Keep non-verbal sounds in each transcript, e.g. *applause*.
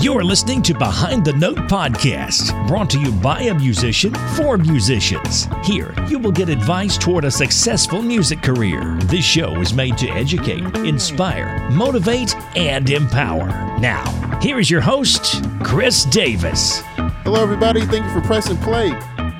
You're listening to Behind the Note podcast, brought to you by a musician for musicians. Here, you will get advice toward a successful music career. This show is made to educate, inspire, motivate, and empower. Now, here is your host, Chris Davis. Hello, everybody. Thank you for pressing play.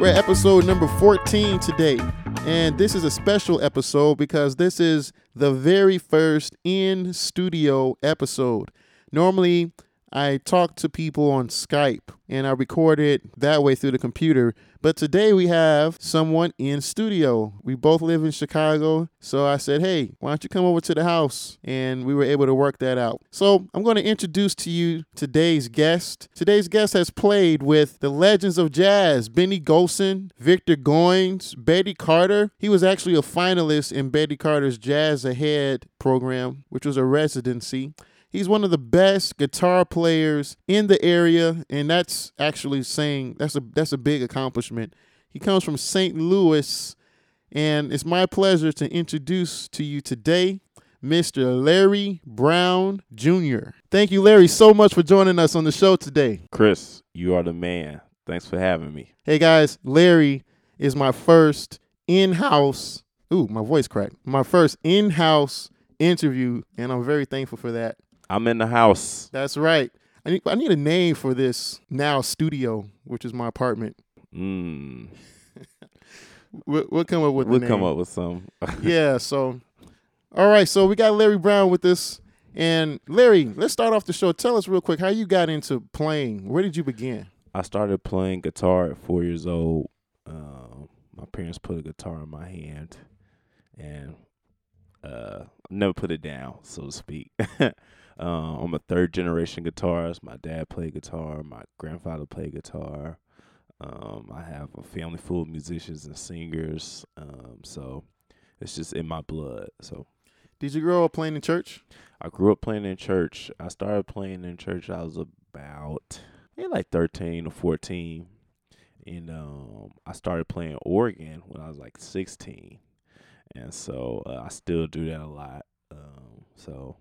We're at episode number 14 today. And this is a special episode because this is the very first in studio episode. Normally, I talk to people on Skype and I record it that way through the computer. But today we have someone in studio. We both live in Chicago. So I said, hey, why don't you come over to the house? And we were able to work that out. So I'm going to introduce to you today's guest. Today's guest has played with the legends of jazz Benny Golson, Victor Goines, Betty Carter. He was actually a finalist in Betty Carter's Jazz Ahead program, which was a residency. He's one of the best guitar players in the area, and that's actually saying that's a that's a big accomplishment. He comes from St. Louis, and it's my pleasure to introduce to you today Mr. Larry Brown Jr. Thank you, Larry, so much for joining us on the show today. Chris, you are the man. Thanks for having me. Hey guys, Larry is my first in-house. Ooh, my voice cracked. My first in-house interview, and I'm very thankful for that. I'm in the house. That's right. I need I need a name for this now studio, which is my apartment. Mm. We'll, we'll come up with We'll come up with some. *laughs* yeah. So, all right. So we got Larry Brown with us, and Larry, let's start off the show. Tell us real quick how you got into playing. Where did you begin? I started playing guitar at four years old. Um, my parents put a guitar in my hand, and uh, never put it down, so to speak. *laughs* uh, I'm a third generation guitarist. My dad played guitar. My grandfather played guitar. Um, I have a family full of musicians and singers. Um, so it's just in my blood. So Did you grow up playing in church? I grew up playing in church. I started playing in church. I was about like thirteen or fourteen, and um, I started playing organ when I was like sixteen, and so uh, I still do that a lot. Um, so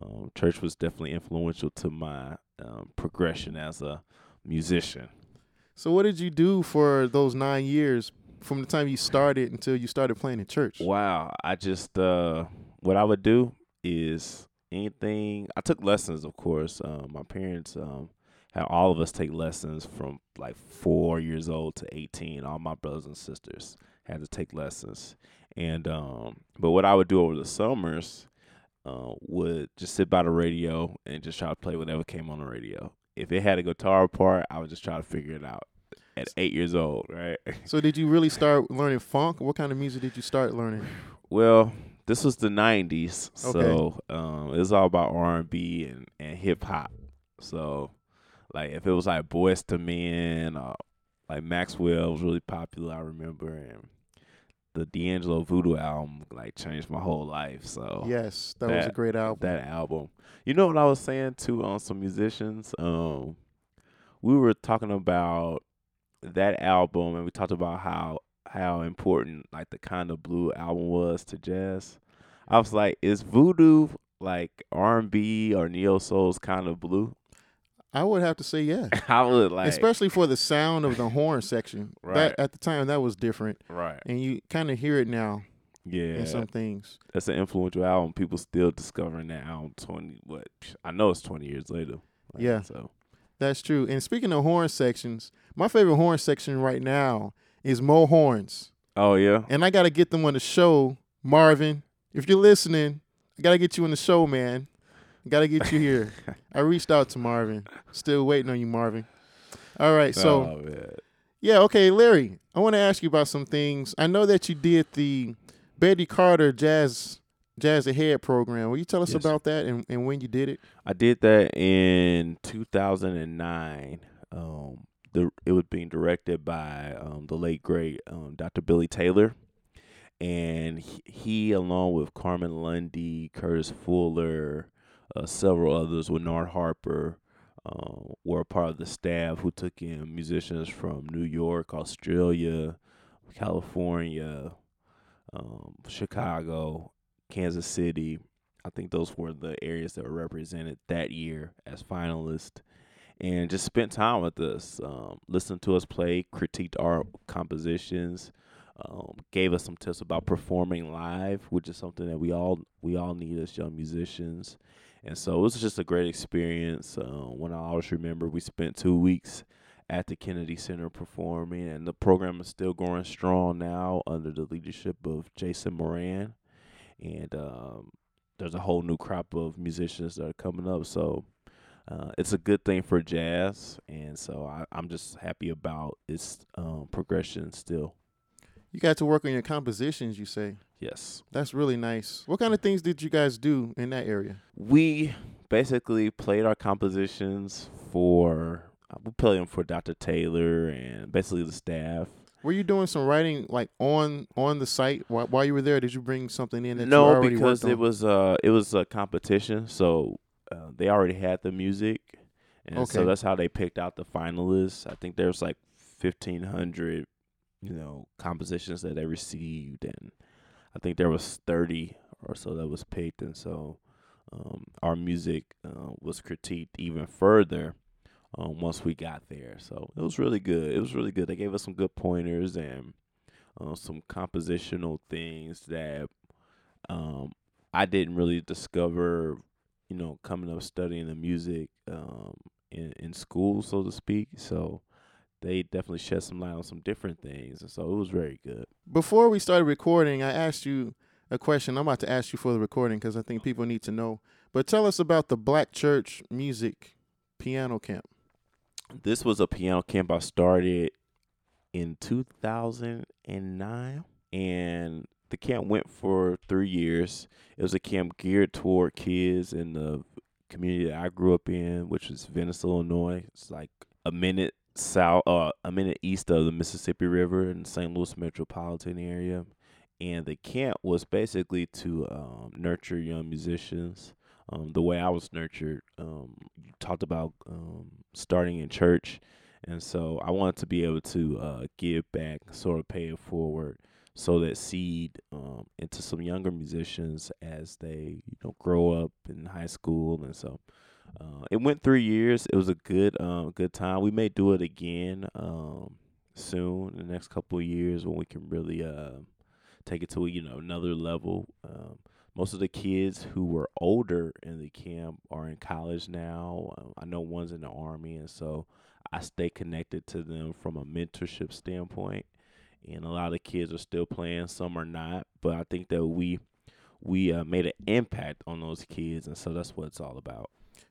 um, church was definitely influential to my um, progression as a musician. So what did you do for those nine years from the time you started until you started playing in church? Wow, I just uh what I would do is anything I took lessons of course. Um my parents um had all of us take lessons from like 4 years old to 18. All my brothers and sisters had to take lessons. And um but what I would do over the summers uh, would just sit by the radio and just try to play whatever came on the radio. If it had a guitar part, I would just try to figure it out at 8 years old, right? *laughs* So did you really start learning funk? What kind of music did you start learning? Well, this was the '90s, so um, it was all about R and B and hip hop. So, like, if it was like Boyz II Men, or like Maxwell was really popular. I remember, and the D'Angelo Voodoo album like changed my whole life. So Yes, that, was a great album. that album. You know what I was saying too on some musicians. Um, we were talking about that album, and we talked about how how important like the kind of blue album was to jazz. I was like, is voodoo like R and B or neo soul's kind of blue? I would have to say yeah. *laughs* I would like, Especially for the sound of the horn section. Right. That at the time that was different. right, And you kind of hear it now yeah. in some things. That's an influential album. People still discovering that album. Twenty, what? I know it's twenty years later. Like, Yeah. So That's true. And speaking of horn sections, my favorite horn section right now is Mo Horns. oh yeah. And I got to get them on the show, Marvin. If you're listening, I got to get you on the show, man. Got to get you here. I reached out to Marvin. Still waiting on you, Marvin. All right. So, oh, yeah, okay, Larry, I want to ask you about some things. I know that you did the Betty Carter Jazz Jazz Ahead program. Will you tell us Yes. about that and, and when you did it? I did that in 2009. Um, the it was being directed by um, the late great um, Dr. Billy Taylor, and he, he along with Carmen Lundy, Curtis Fuller, uh, several others, Bernard Harper, uh, were a part of the staff who took in musicians from New York, Australia, California, um, Chicago, Kansas City. I think those were the areas that were represented that year as finalists. And just spent time with us, um, listened to us play, critiqued our compositions, um, gave us some tips about performing live, which is something that we all we all need as young musicians. And so it was just a great experience. Uh, when I always remember, we spent two weeks at the Kennedy Center performing, and the program is still going strong now under the leadership of Jason Moran. And um, there's a whole new crop of musicians that are coming up. So uh, it's a good thing for jazz, and so I, I'm just happy about its um, progression still. You got to work on your compositions, you say. Yes. That's really nice. What kind of things did you guys do in that area? We basically played our compositions for uh, we played them for Dr. Taylor and basically the staff. Were you doing some writing like on on the site while, while you were there? Did you bring something in that no, because it was uh it was a competition, so uh, they already had the music, and so that's how they picked out the finalists. I think there was like fifteen hundred, you know, compositions that they received, and I think there was thirty or so that was picked, and so um, our music uh, was critiqued even further um, once we got there. So it was really good. It was really good. They gave us some good pointers and uh, some compositional things that um, I didn't really discover, you know, coming up studying the music um, in in school, so to speak. So they definitely shed some light on some different things, and so it was very good. Before we started recording, I asked you a question. I'm about to ask you for the recording because I think people need to know. But tell us about the Black Church Music Piano Camp. This was a piano camp I started in 2009, and the camp went for three years. It was a camp geared toward kids in the community that I grew up in, which was Venice, Illinois. It's like a minute south, uh, a minute east of the Mississippi River in the St. Louis metropolitan area. And the camp was basically to um, nurture young musicians. Um, the way I was nurtured, um, you talked about um, starting in church, and so I wanted to be able to uh, give back, sort of pay it forward, so that seed um, into some younger musicians as they you know grow up in high school, and so uh, it went three years. It was a good um, good time. We may do it again um, soon in the next couple of years when we can really uh, take it to you know another level. Um, most of the kids who were older in the camp are in college now. Um, I know one's in the army, and so I stay connected to them from a mentorship standpoint. And a lot of kids are still playing, some are not. But I think that we we uh, made an impact on those kids, and so that's what it's all about.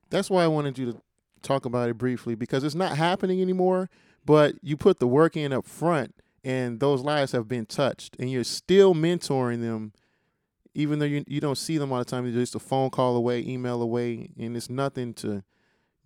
That's why I wanted you to talk about it briefly because it's not happening anymore, but you put the work in up front and those lives have been touched and you're still mentoring them even though you you don't see them all the time, you're just a phone call away, email away, and it's nothing to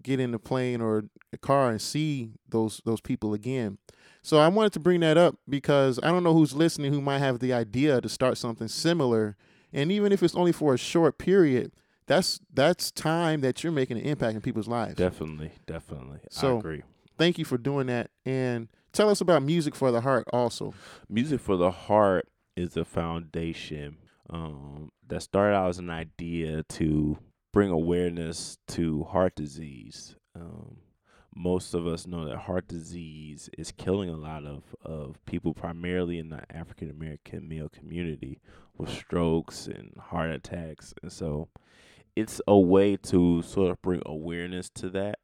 get in the plane or a car and see those those people again. So I wanted to bring that up because I don't know who's listening who might have the idea to start something similar, and even if it's only for a short period, that's that's time that you're making an impact in people's lives. Definitely, definitely. So- I agree. Thank you for doing that, and tell us about music for the heart also. Music for the Heart is a foundation um, that started out as an idea to bring awareness to heart disease. Um, most of us know that heart disease is killing a lot of, of people, primarily in the African American male community, with strokes and heart attacks. And so it's a way to sort of bring awareness to that.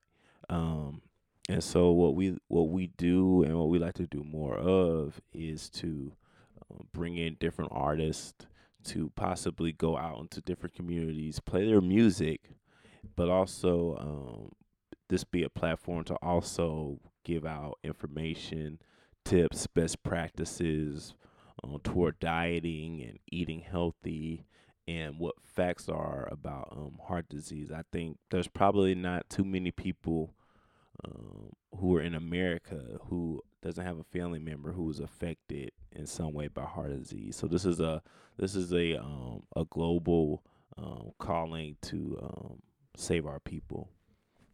Um, and so what we what we do and what we like to do more of is to uh, bring in different artists to possibly go out into different communities, play their music, but also um, this be a platform to also give out information, tips, best practices uh, toward dieting and eating healthy, and what facts are about um, heart disease. I think there's probably not too many people um, who are in America who doesn't have a family member who is affected in some way by heart disease. So this is a this is a um, a global um, calling to um, save our people.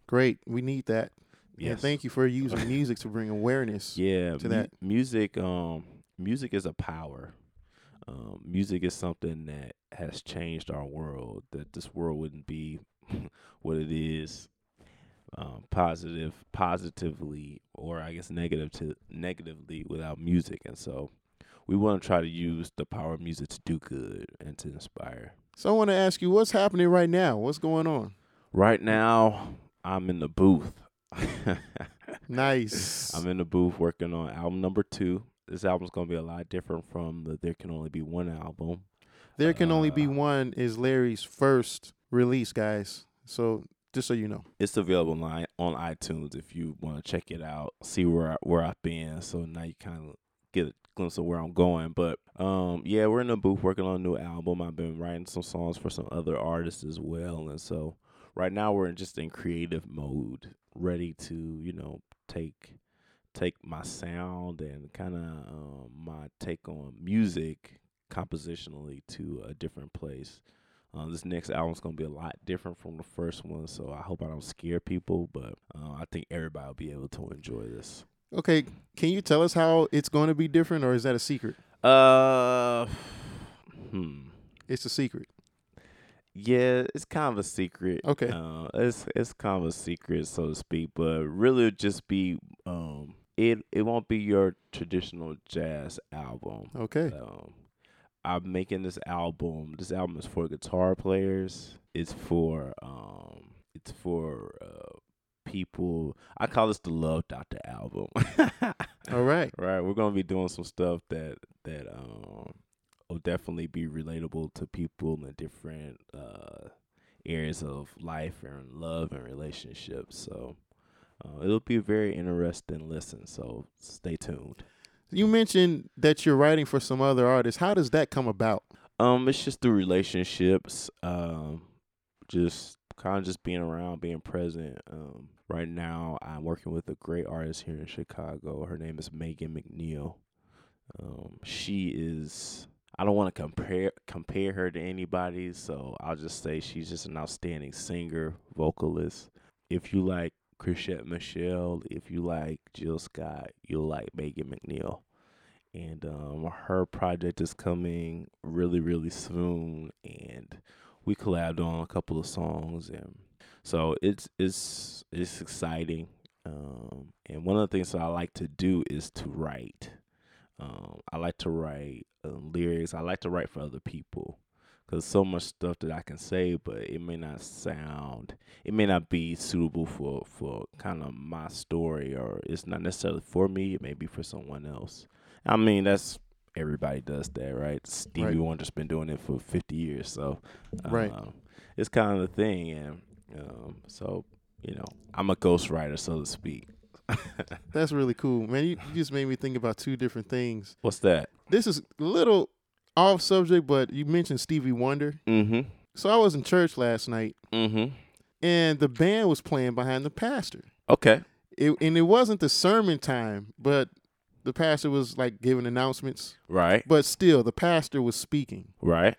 Great, we need that. Yes. And thank you for using music to bring awareness. *laughs* Yeah, to mu- that. music. Um, music is a power. Um, music is something that has changed our world. That this world wouldn't be *laughs* what it is, um, positive, positively, or I guess negative to negatively without music. And so, we want to try to use the power of music to do good and to inspire. So I want to ask you, what's happening right now? What's going on? Right now, I'm in the booth. *laughs* Nice. I'm in the booth working on album number two. This album's gonna be a lot different from the There Can Only Be One album. there can only be uh, one is Larry's first release, guys. So just so you know. It's available online on iTunes if you want to check it out, see where I, where I've been. So now you kind of get a glimpse of where I'm going. But um, yeah, we're in the booth working on a new album. I've been writing some songs for some other artists as well, and so right now we're just in creative mode, ready to you know take take my sound and kind of um, my take on music compositionally to a different place. Uh, this next album's gonna be a lot different from the first one, so I hope I don't scare people, but uh, I think everybody will be able to enjoy this. Okay, can you tell us how it's going to be different, or is that a secret? Uh, hmm. It's a secret. Yeah, it's kind of a secret. Okay. Uh, it's it's kind of a secret, so to speak, but really just be um it it won't be your traditional jazz album. Okay. Um, I'm making this album. This album is for guitar players. It's for um it's for uh people. I call this the Love Doctor album. *laughs* All right. right, we're gonna be doing some stuff that that um will definitely be relatable to people in different uh areas of life and love and relationships. So uh, it'll be a very interesting listen. So stay tuned. You mentioned that you're writing for some other artists. How does that come about? Um, it's just through relationships. Um, just kind of just being around, being present. Um, right now I'm working with a great artist here in Chicago. Her name is Meagan McNeal. Um, she is. I don't want to compare compare her to anybody, so I'll just say she's just an outstanding singer, vocalist. If you like Chrisette Michele, if you like Jill Scott, you'll like Meagan McNeal. And um, her project is coming really really soon and we collabed on a couple of songs and so it's it's it's exciting um, and one of the things that i like to do is to write. Um, i like to write uh, lyrics. I like to write for other people because so much stuff that i can say but it may not sound it may not be suitable for for kind of my story or it's not necessarily for me it may be for someone else I mean, that's everybody does that, right? Stevie Right. Wonder's been doing it for 50 years, so um, Right. it's kind of the thing, and um, so you know, I'm a ghostwriter, so to speak. *laughs* That's really cool, man. You, you just made me think about two different things. What's that? This is little off subject, but you mentioned Stevie Wonder. Mm-hmm. So I was in church last night, Mm-hmm. and the band was playing behind the pastor. Okay. It, and it wasn't the sermon time, but the pastor was like giving announcements. Right. But still, the pastor was speaking, Right.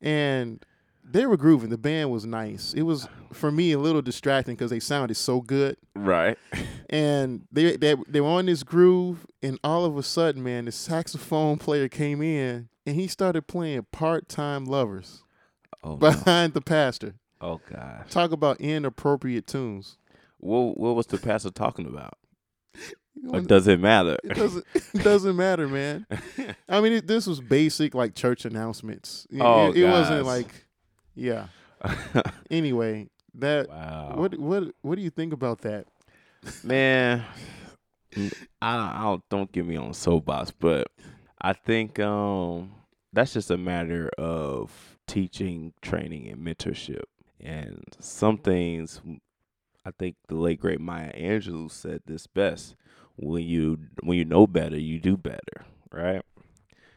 and they were grooving. The band was nice. It was for me a little distracting because they sounded so good, Right. *laughs* and they, they they were on this groove. And all of a sudden, man, the saxophone player came in and he started playing "Part Time Lovers" Oh no. behind the pastor. Oh God! Talk about inappropriate tunes. What What was the pastor talking about? Does it matter? It doesn't *laughs* it doesn't matter, man. *laughs* I mean, it, this was basic like church announcements. It, Oh, it, it wasn't like, yeah. *laughs* Anyway, that wow. what what what do you think about that? Man, I don't, I don't don't get me on soapbox, but I think um that's just a matter of teaching, training, and mentorship. And some things, I think the late great Maya Angelou said this best: when you when you know better, you do better, right?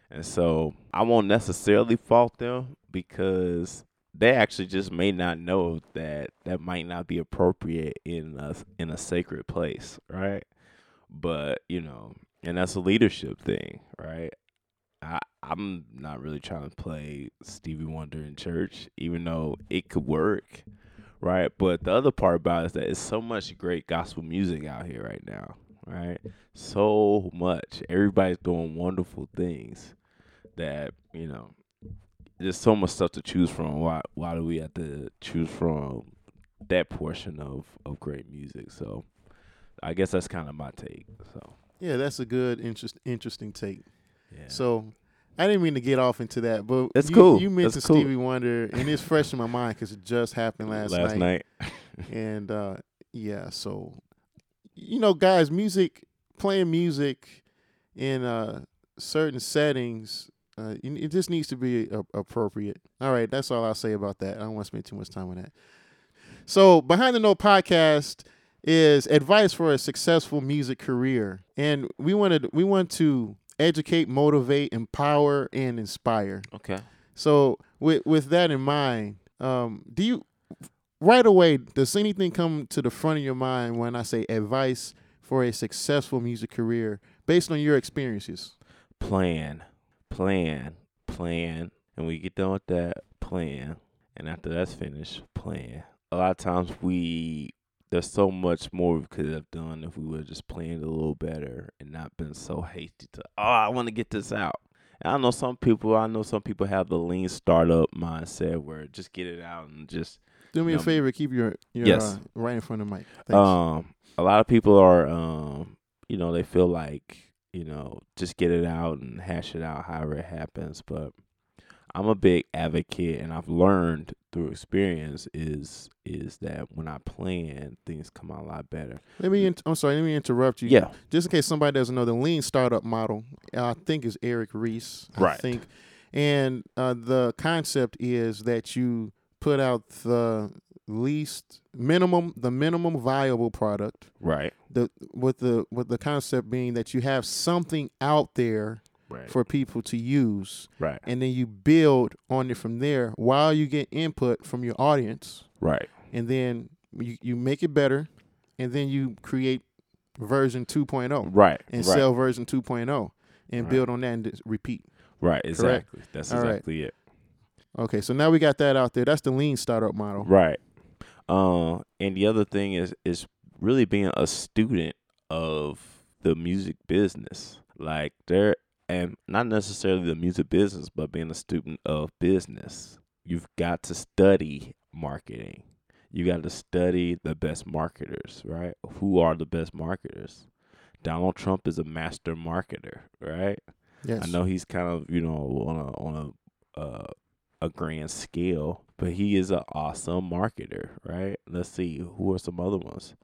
And so I won't necessarily fault them because they actually just may not know that that might not be appropriate in a in a sacred place, right? But you know, and that's a leadership thing, right? I I'm not really trying to play Stevie Wonder in church, even though it could work, right? But the other part about it is that it's so much great gospel music out here right now, right? So much. Everybody's doing wonderful things that you know there's so much stuff to choose from. Why why do we have to choose from that portion of of great music? So I guess that's kind of my take. So Yeah, that's a good, interest, interesting take. yeah. So I didn't mean to get off into that, but That's you, cool. You mentioned cool. Stevie Wonder, and it's fresh in my mind because it just happened last, last night. night. *laughs* And uh, yeah, so you know, guys, music, playing music in uh, certain settings, uh, it it just needs to be a- appropriate. All right, that's all I'll say about that. I don't want to spend too much time on that. So, behind the note podcast is advice for a successful music career, and we wanted we want to educate, motivate, empower, and inspire. okay. So with with that in mind, um, do you right away does anything come to the front of your mind when I say advice for a successful music career based on your experiences? plan, plan, plan, and we get done with that plan, and after that's finished, plan. A lot of times we there's so much more we could have done if we would have just planned a little better and not been so hasty to oh I want to get this out. And I know some people I know some people have the lean startup mindset where just get it out and just Do me a favor, keep your your Yes. uh, right in front of the mic. Um, a lot of people are, um, you know, they feel like, you know, just get it out and hash it out however it happens. But I'm a big advocate, and I've learned through experience is is that when I plan, things come out a lot better. let me. In- I'm sorry. Let me interrupt you. Yeah, Just in case somebody doesn't know, the lean startup model, I think is Eric Ries. I Right. think, and uh, the concept is that you put out the least minimum, the minimum viable product. right, the with the with the concept being that you have something out there right, for people to use right, and then you build on it from there while you get input from your audience right, and then you, you make it better and then you create version 2.0 right, and right, sell version 2.0 and Right. build on that and repeat right. Exactly. That's All right. exactly it. okay so now we got that out there that's the lean startup model Right. Uh, and the other thing is is really being a student of the music business. Like there and not necessarily the music business, but being a student of business. You've got to study marketing. You got to study the best marketers, right? Who are the best marketers? Donald Trump is a master marketer, right? yes I know he's kind of you know on a on a uh, a grand scale, but he is an awesome marketer, right? Let's see who are some other ones.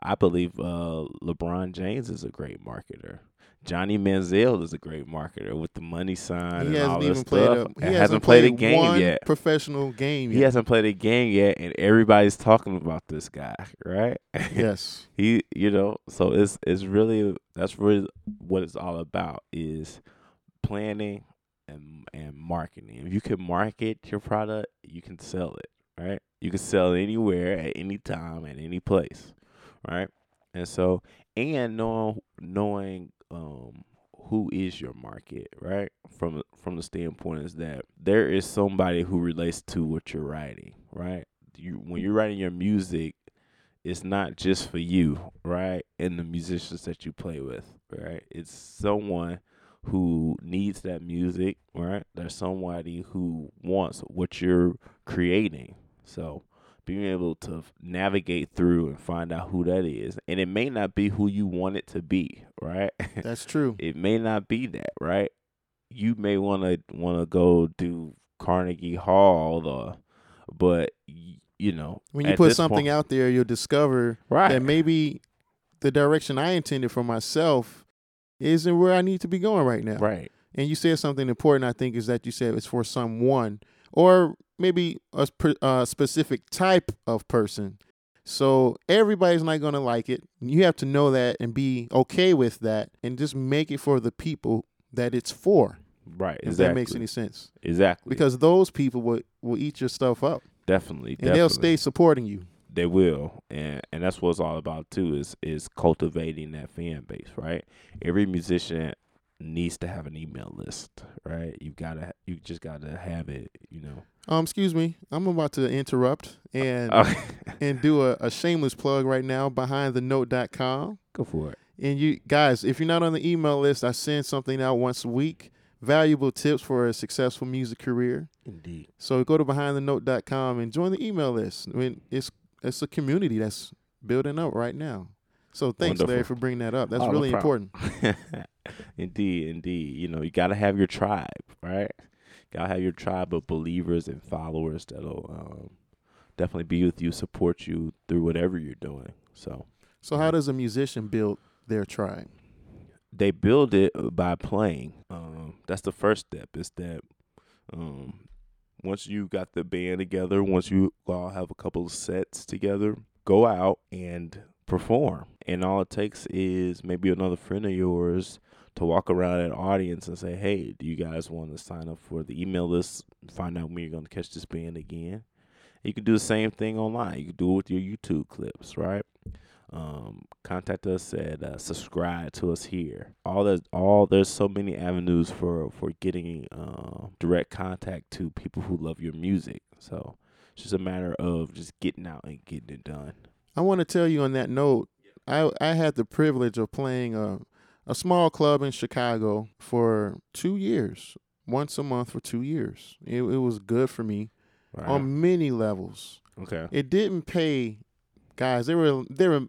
I believe uh, LeBron James is a great marketer. Johnny Manziel is a great marketer with the money sign he and all even stuff. played a, he hasn't, hasn't played, a game one yet. professional game yet He hasn't played a game yet, and everybody's talking about this guy, right? *laughs* yes he you know so it's it's really that's really what it's all about is planning and and marketing if you can market your product you can sell it right you can sell it anywhere at any time at any place right and so and knowing knowing um who is your market right from from the standpoint is that there is somebody who relates to what you're writing right you when you're writing your music it's not just for you, right? And the musicians that you play with, right? It's someone who needs that music, right? There's somebody who wants what you're creating. So being able to navigate through and find out who that is. And it may not be who you want it to be, right? that's true *laughs* it may not be that, right? You may want to want to go do Carnegie Hall or but you know, when you put something point- out there you'll discover right that maybe the direction I intended for myself isn't where I need to be going right now. Right. And you said something important, I think, is that you said it's for someone or maybe a uh, specific type of person. So everybody's not going to like it. You have to know that and be okay with that and just make it for the people that it's for. Right. If exactly. that makes any sense. exactly Because those people will, will eat your stuff up definitely and definitely they'll stay supporting you. they will and and that's what it's all about too is is cultivating that fan base right every musician needs to have an email list right You've gotta you just gotta have it you know Um, excuse me. I'm about to interrupt and Okay. *laughs* and do a, a shameless plug right now behind the note.com. go for it And you guys, if you're not on the email list, I send something out once a week. valuable tips for a successful music career. Indeed. So go to behindthenote.com and join the email list. I mean, it's it's a community that's building up right now. So thanks, Larry, for bringing that up. That's Oh, really important. *laughs* indeed, indeed. You know, you got to have your tribe, right? To have your tribe of believers and followers that'll um, definitely be with you, support you through whatever you're doing. So So how does a musician build their tribe? they build it uh, by playing. Um, that's the first step. Is that um, once you got the band together, once you all have a couple of sets together, go out and perform. And all it takes is maybe another friend of yours to walk around an audience and say, "Hey, do you guys want to sign up for the email list? Find out when you're going to catch this band again." You can do the same thing online. You can do it with your YouTube clips, right? um, contact us at uh, subscribe to us here. All that, all there's so many avenues for for getting uh, direct contact to people who love your music. So it's just a matter of just getting out and getting it done. I want to tell you on that note, I I had the privilege of playing a a small club in Chicago for two years, once a month for two years. It, it was good for me Right. on many levels. okay. It didn't pay, guys. They were they were.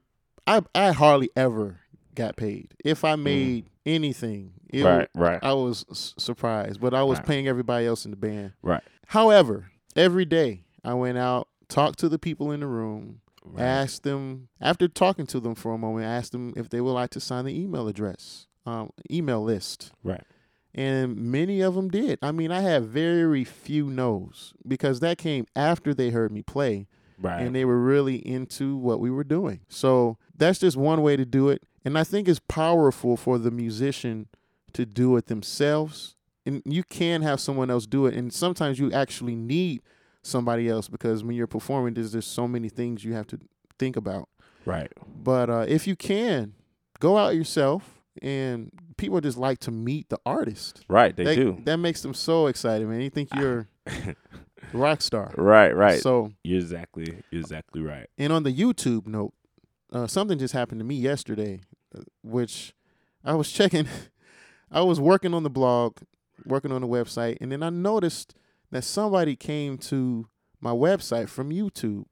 I I hardly ever got paid. If I made anything, it Mm. right. Right. I was s- surprised, but I was Right. paying everybody else in the band. Right. However, every day I went out, talked to the people in the room, right. asked them after talking to them for a moment, asked them if they would like to sign the email address, um, email list, Right. and many of them did. I mean, I had very few no's because that came after they heard me play Right. and they were really into what we were doing. So that's just one way to do it. And I think it's powerful for the musician to do it themselves. And you can have someone else do it. And sometimes you actually need somebody else because when you're performing, there's just so many things you have to think about. right. But uh, if you can, go out yourself. And people just like to meet the artist. Right. They that, do. That makes them so excited, man. You think you're a *laughs* rock star. right. Right. So you're exactly. You're exactly right. And on the YouTube note, uh, something just happened to me yesterday, uh, which I was checking. *laughs* I was working on the blog, working on the website, and then I noticed that somebody came to my website from YouTube,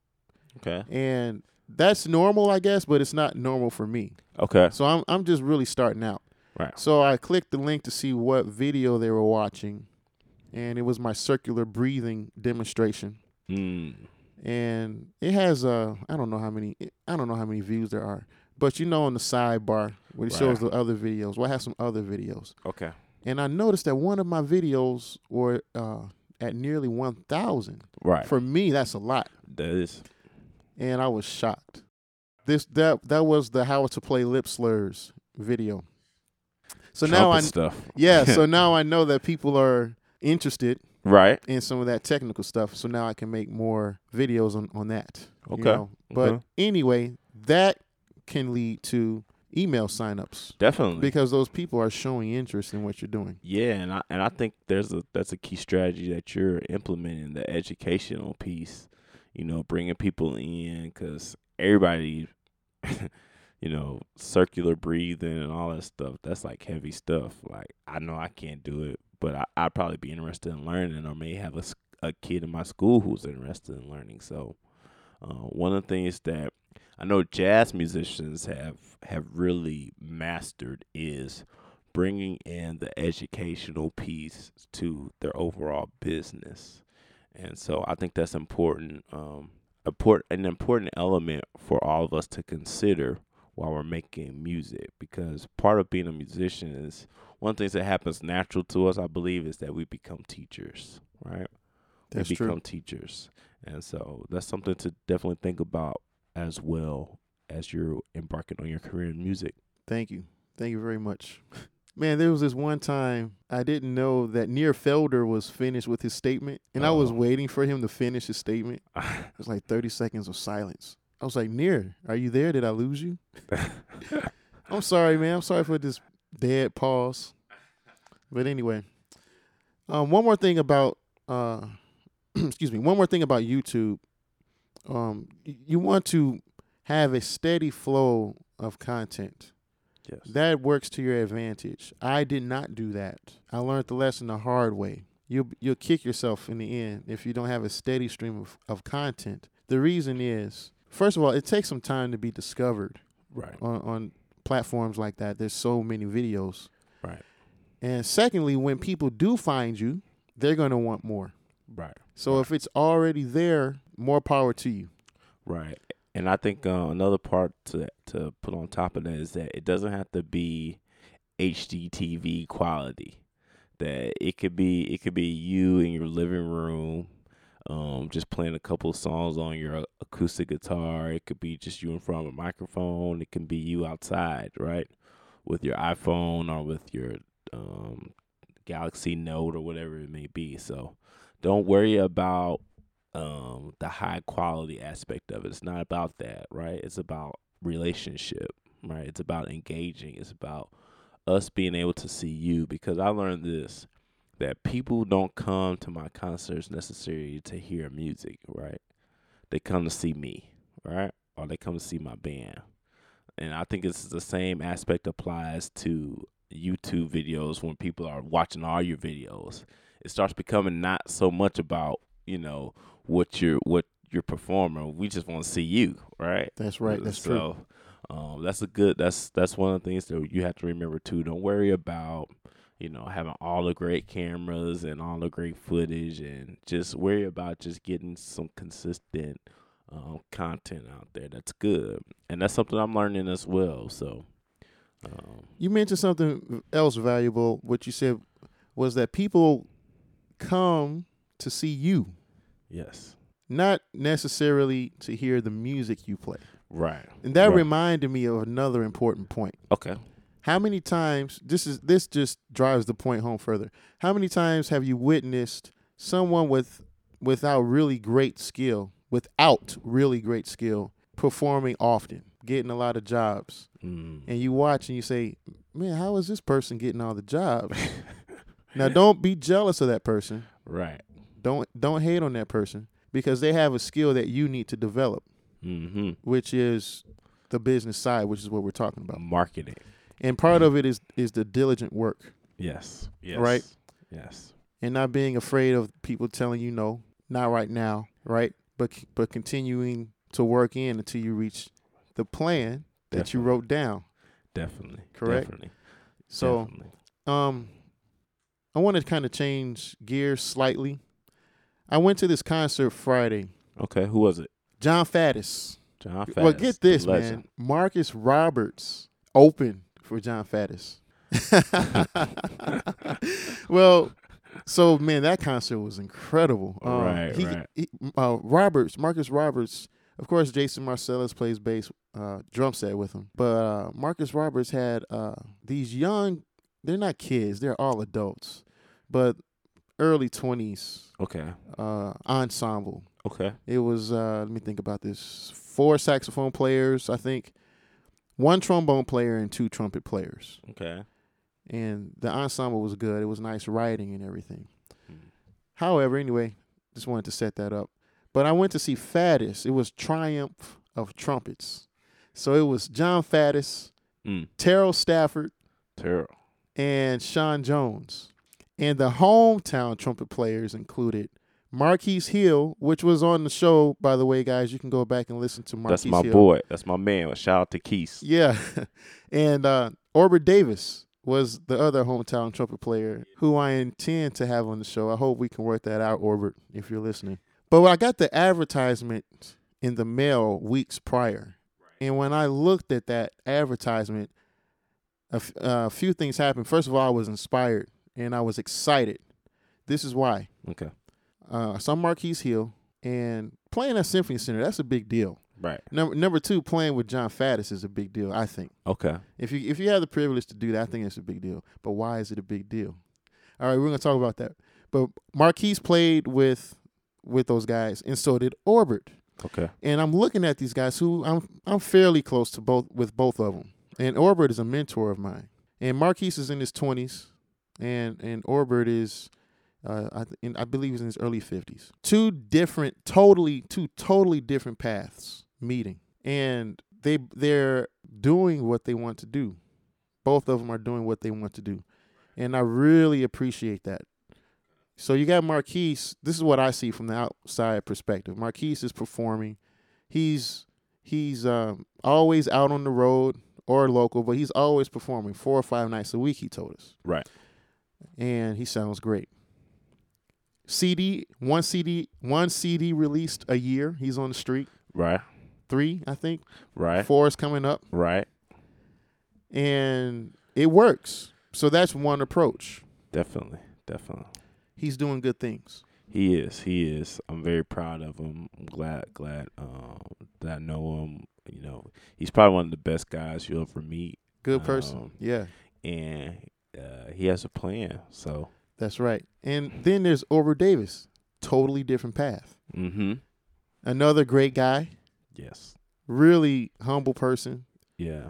Okay. and that's normal, I guess, but it's not normal for me. Okay. So I'm I'm just really starting out. Right. So I clicked the link to see what video they were watching, and it was my circular breathing demonstration Mm. and it has uh I don't know how many I don't know how many views there are, but you know on the sidebar where it shows the other videos, well, I have some other videos, Okay. and I noticed that one of my videos were uh at nearly one thousand. Right. For me, that's a lot, that is. and I was shocked. This that that was the how to play lip slurs video. So now I stuff. yeah, so *laughs* now I know that people are interested Right. in some of that technical stuff. So now I can make more videos on, on that. you Okay. know? But Okay. anyway, that can lead to email signups Definitely. because those people are showing interest in what you're doing. Yeah, and I and I think there's a that's a key strategy that you're implementing the educational piece. You know, bringing people in because everybody, *laughs* you know, circular breathing and all that stuff. That's like heavy stuff. Like I know I can't do it, but I, I'd probably be interested in learning, or may have a a kid in my school who's interested in learning. So, uh, one of the things that I know jazz musicians have have really mastered is bringing in the educational piece to their overall business. And so I think that's important, um, important, an important element for all of us to consider while we're making music. Because part of being a musician is one of the things that happens natural to us, I believe, is that we become teachers, right? That's we true. become teachers. And so that's something to definitely think about as well as you're embarking on your career in music. Thank you. Thank you very much. *laughs* Man, there was this one time I didn't know that Nir Felder was finished with his statement, and I was Oh. waiting for him to finish his statement. *laughs* It was like 30 seconds of silence. I was like, Nir, are you there? Did I lose you? *laughs* I'm sorry, man. I'm sorry for this dead pause. But anyway, um, one more thing about uh, *clears throat* excuse me. One more thing about YouTube. Um, you want to have a steady flow of content. Yes. That works to your advantage. I did not do that. I learned the lesson the hard way. You'll you'll kick yourself in the end if you don't have a steady stream of, of content. The reason is, first of all, it takes some time to be discovered right. on, on platforms like that. There's so many videos. Right. And secondly, when people do find you, they're gonna want more. Right. So if it's already there, more power to you. Right. And I think uh, another part to to put on top of that is that it doesn't have to be HD TV quality. That it could be it could be you in your living room, um, just playing a couple of songs on your acoustic guitar. It could be just you in front of a microphone. It can be you outside, right, with your iPhone or with your um, Galaxy Note or whatever it may be. So don't worry about um the high quality aspect of it. It's not about that, right? It's about relationship, right? It's about engaging. It's about us being able to see you because I learned this that people don't come to my concerts necessarily to hear music, right? They come to see me, right? Or they come to see my band. And I think it's the same aspect applies to YouTube videos when people are watching all your videos. It starts becoming not so much about, you know, what you're what you're performing. We just want to see you, right? That's right. That's true. so, um, that's a good. That's that's one of the things that you have to remember too. Don't worry about you know having all the great cameras and all the great footage, and just worry about just getting some consistent um, content out there. That's good, and that's something I'm learning as well. So, um, You mentioned something else valuable. What you said was that people come to see you, yes, not necessarily to hear the music you play. right, And that Right. reminded me of another important point. okay, How many times this is this just drives the point home further. How many times have you witnessed someone with without really great skill, without really great skill, performing often, getting a lot of jobs, mm. and you watch and you say, "Man, how is this person getting all the jobs?" *laughs* now, don't be jealous of that person. right, Don't don't hate on that person because they have a skill that you need to develop, mm-hmm. which is the business side, which is what we're talking about. marketing. And part of it is is the diligent work Yes, yes, Right. yes, and not being afraid of people telling you no, not right now, right? But but continuing to work in until you reach the plan that you wrote down. definitely, Correct. Definitely, So, definitely. um I want to kind of change gears slightly. I went to this concert Friday. Okay, who was it? Jon Faddis. Jon Faddis. well, get this, man. Marcus Roberts opened for Jon Faddis. *laughs* well, so man, that concert was incredible. Um, Right, he, right. he- uh, Roberts, Marcus Roberts. Of course, Jason Marsalis plays bass, uh, drum set with him. But uh, Marcus Roberts had uh, these young. They're not kids; they're all adults, but early twenties Okay, uh, ensemble. okay, It was uh let me think about this. Four saxophone players, I think. One trombone player and two trumpet players. okay. And the ensemble was good. It was nice writing and everything. Mm. However, anyway, just wanted to set that up. But I went to see Faddis. It was Triumph of Trumpets. So it was Jon Faddis, Mm. Terrell Stafford, Terrell, and Sean Jones. And the hometown trumpet players included Marquise Hill, which was on the show, by the way, guys. You can go back and listen to Marquise Hill. That's my Hill. boy. That's my man. A Shout out to Keith. Yeah. *laughs* and uh, Orbert Davis was the other hometown trumpet player who I intend to have on the show. I hope we can work that out, Orbert, if you're listening. But I got the advertisement in the mail weeks prior, and when I looked at that advertisement, a f- uh, few things happened. First of all, I was inspired and I was excited. This is why. Okay. Uh, some Marquise Hill and playing at Symphony Center, that's a big deal. Right. Number number two, playing with Jon Faddis is a big deal. I think Okay. if you if you have the privilege to do that, I think it's a big deal. But why is it a big deal? All right, we're gonna talk about that. But Marquise played with with those guys, and so did Orbert. Okay. And I'm looking at these guys who I'm I'm fairly close to both with both of them. And Orbert is a mentor of mine. And Marquise is in his 20s, and and Orbert is, uh, I th- I believe he's in his early 50s. Two different, totally two totally different paths meeting, and they they're doing what they want to do. both of them are doing what they want to do, and I really appreciate that. So you got Marquise. This is what I see from the outside perspective. Marquise is performing. He's he's um, always out on the road or local, but he's always performing four or five nights a week. He told us, Right. And he sounds great. CD one CD one CD released a year. He's on the street. Right. Three, I think. Right. Four is coming up, Right. and it works. So that's one approach. Definitely. Definitely. He's doing good things. He is. He is. I'm very proud of him. I'm glad glad um, that I know him. You know, he's probably one of the best guys you'll ever meet, Good person. Um, yeah, and uh, he has a plan. So. that's right. And then there's Orbert Davis. Totally different path. Mm-hmm. Another great guy. Yes. Really humble person. Yeah.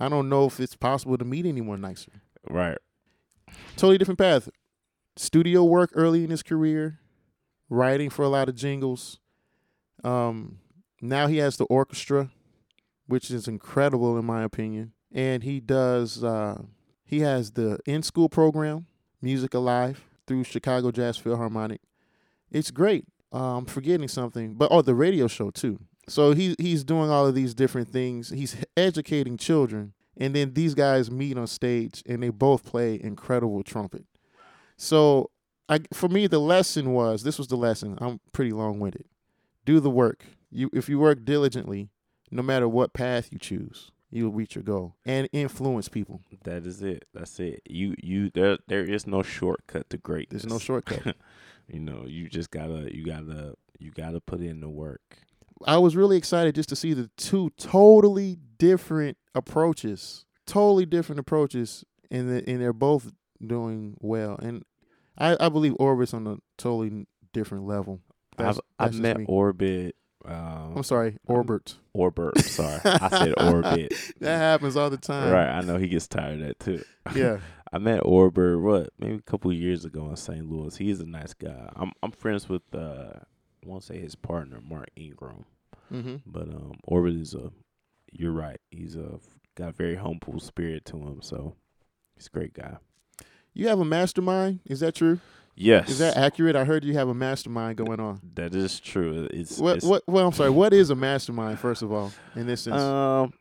I don't know if it's possible to meet anyone nicer. Right. Totally different path. Studio work early in his career, writing for a lot of jingles. Um, now he has the orchestra, which is incredible in my opinion. And he does. Uh, he has the in school program, Music Alive, through Chicago Jazz Philharmonic. It's great. Uh, I'm forgetting something, but oh, the radio show too. So he he's doing all of these different things. He's educating children, and then these guys meet on stage, and they both play incredible trumpet. So, I for me, the lesson was this was the lesson. I'm pretty long winded. Do the work. You if you work diligently, no matter what path you choose, you'll reach your goal and influence people. That is it. That's it. You you there there is no shortcut to greatness. There's no shortcut. *laughs* you know, you just gotta you gotta you gotta put in the work. I was really excited just to see the two totally different approaches, totally different approaches, and the, and they're both doing well. And I, I believe Orbit's on a totally different level. That's- I've I've met me. Orbit. Um, I'm sorry, Orbert. Orbert. Sorry, I said *laughs* Orbit. That happens all the time. Right, I know he gets tired of that too. *laughs* Yeah. I met Orbert what maybe a couple of years ago in St. Louis. He's a nice guy. I'm I'm friends with uh I won't say his partner Mark Ingram, Mm-hmm. but um Orbit is a you're right. He's a got a very humble spirit to him, so he's a great guy. You have a mastermind. Is that true? Yes, Is that accurate? I heard you have a mastermind going on. that is true. It's What? it's, What? Well, I'm sorry. What is a mastermind? First of all, in this sense, Um,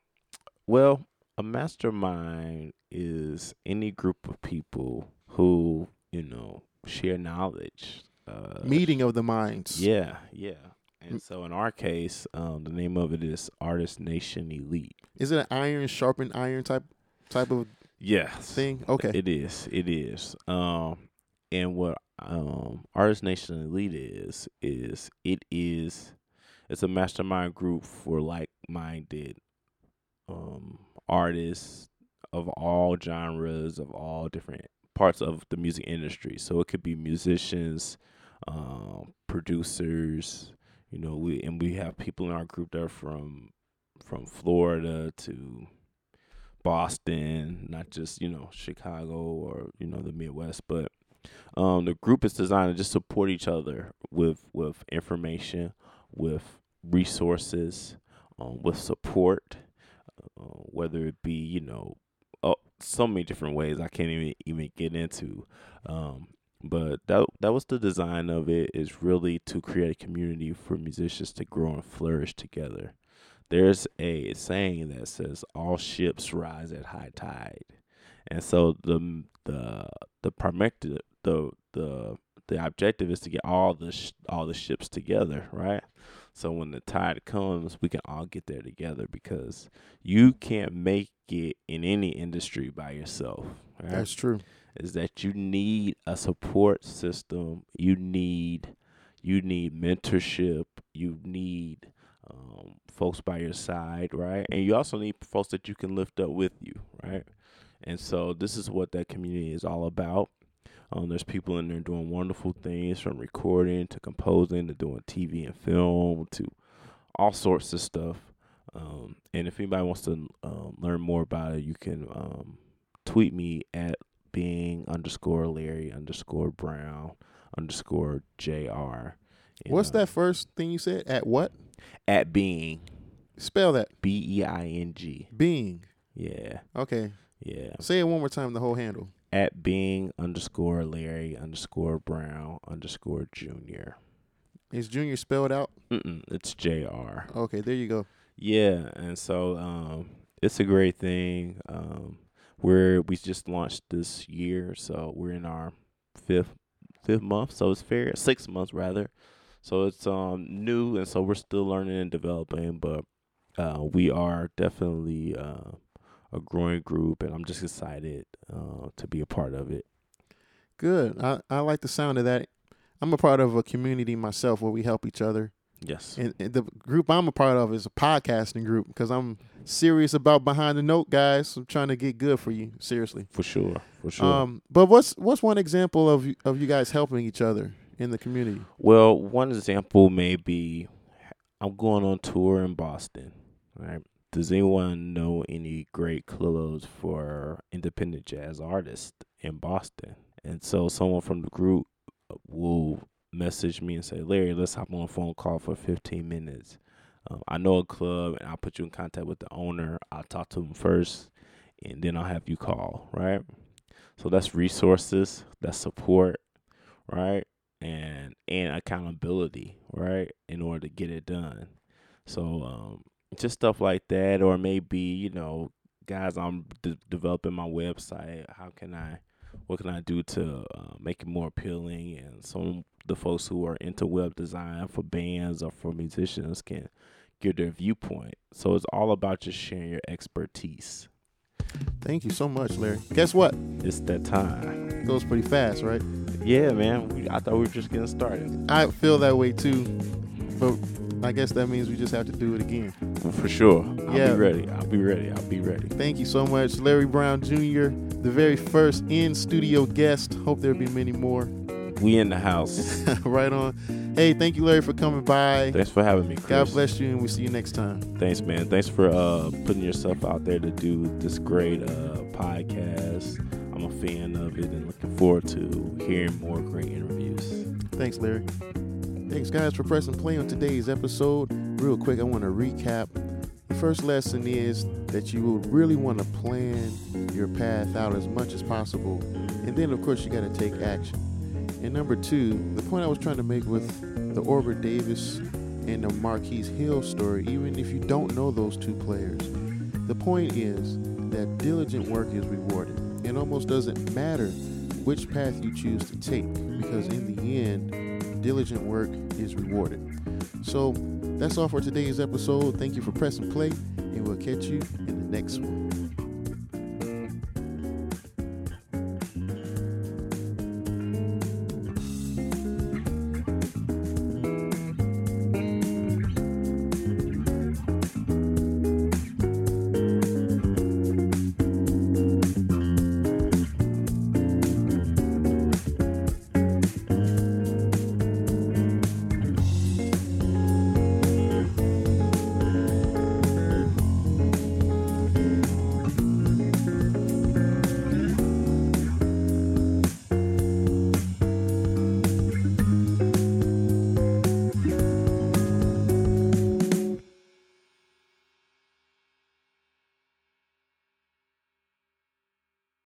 well, a mastermind is any group of people who you know share knowledge. Uh, meeting of the minds. Yeah, yeah. And so in our case, um, the name of it is Artist Nation Elite. Is it an iron sharpened iron type type of Yes, thing? Okay. It is. It is. Um, and what um Artist Nation Elite is is it is it's a mastermind group for like-minded um artists of all genres of all different parts of the music industry. So it could be musicians, um, producers. You know, we and we have people in our group that are from from Florida to Boston, not just you know Chicago or you know the Midwest, but um, the group is designed to just support each other with with information, with resources, um, with support, uh, whether it be you know uh, so many different ways I can't even even get into. Um, but that that was the design of it is really to create a community for musicians to grow and flourish together there's a saying that says all ships rise at high tide and so the the the permective the the the objective is to get all the sh- all the ships together right so when the tide comes we can all get there together because you can't make it in any industry by yourself right? That's true. is that you need a support system. You need you need mentorship. You need um, folks by your side, right? And you also need folks that you can lift up with you, right? And so this is what that community is all about. Um, there's people in there doing wonderful things from recording to composing to doing TV and film to all sorts of stuff. Um, and if anybody wants to um, learn more about it, you can um, tweet me at being underscore Larry underscore Brown underscore Jr. What's uh, that first thing you said? At what? At being Spell that. B E I N G. Being. Yeah, Okay. Yeah. Say it one more time. The whole handle. At being underscore Larry underscore Brown underscore Junior. Is Junior spelled out? Mm-mm, it's Jr. Okay, there you go. Yeah, and so um, it's a great thing. Um, we're we just launched this year, so we're in our fifth fifth month, so it's fair six months rather. So it's um new, and so we're still learning and developing, but uh, we are definitely uh, a growing group, and I'm just excited uh, to be a part of it. Good. I, I like the sound of that. I'm a part of a community myself where we help each other. Yes. And, and the group I'm a part of is a podcasting group because I'm serious about behind the note, guys. I'm trying to get good for you, seriously. For sure. For sure. Um, but what's what's one example of you- of you guys helping each other in the community? Well, one example may be I'm going on tour in Boston. Right? Does anyone know any great clubs for independent jazz artists in Boston? And so someone from the group will message me and say, Larry, let's hop on a phone call for 15 minutes. Um, I know a club, and I'll put you in contact with the owner. I'll talk to him first, and then I'll have you call, right? So that's resources, that's support, right? And and accountability, right? In order to get it done. So um, just stuff like that, or maybe you know, guys, I'm de- developing my website. How can I? What can I do to uh, make it more appealing? And some of the folks who are into web design for bands or for musicians can give their viewpoint. So it's all about just sharing your expertise. Thank you so much, Larry. Guess what? It's that time. It goes pretty fast, right? Yeah, man. We, I thought we were just getting started. I feel that way too, but I guess that means we just have to do it again. For sure. I'll Yeah. be ready. I'll be ready. I'll be ready. Thank you so much, Larry Brown Jr., the very first in studio guest. Hope there'll be many more. We in the house. *laughs* right on. Hey, thank you, Larry, for coming by. Thanks for having me, Chris. God bless you, and we'll see you next time. Thanks, man. Thanks for uh, putting yourself out there to do this great uh, podcast. I'm a fan of it and looking forward to hearing more great interviews. Thanks, Larry. Thanks, guys, for pressing play on today's episode. Real quick, I want to recap. The first lesson is that you will really want to plan your path out as much as possible. And then, of course, you got to take action. And number two, the point I was trying to make with the Orbit Davis and the Marquis Hill story, even if you don't know those two players, the point is that diligent work is rewarded. It almost doesn't matter which path you choose to take because, in the end, diligent work is rewarded. So, that's all for today's episode. Thank you for pressing play, and we'll catch you in the next one.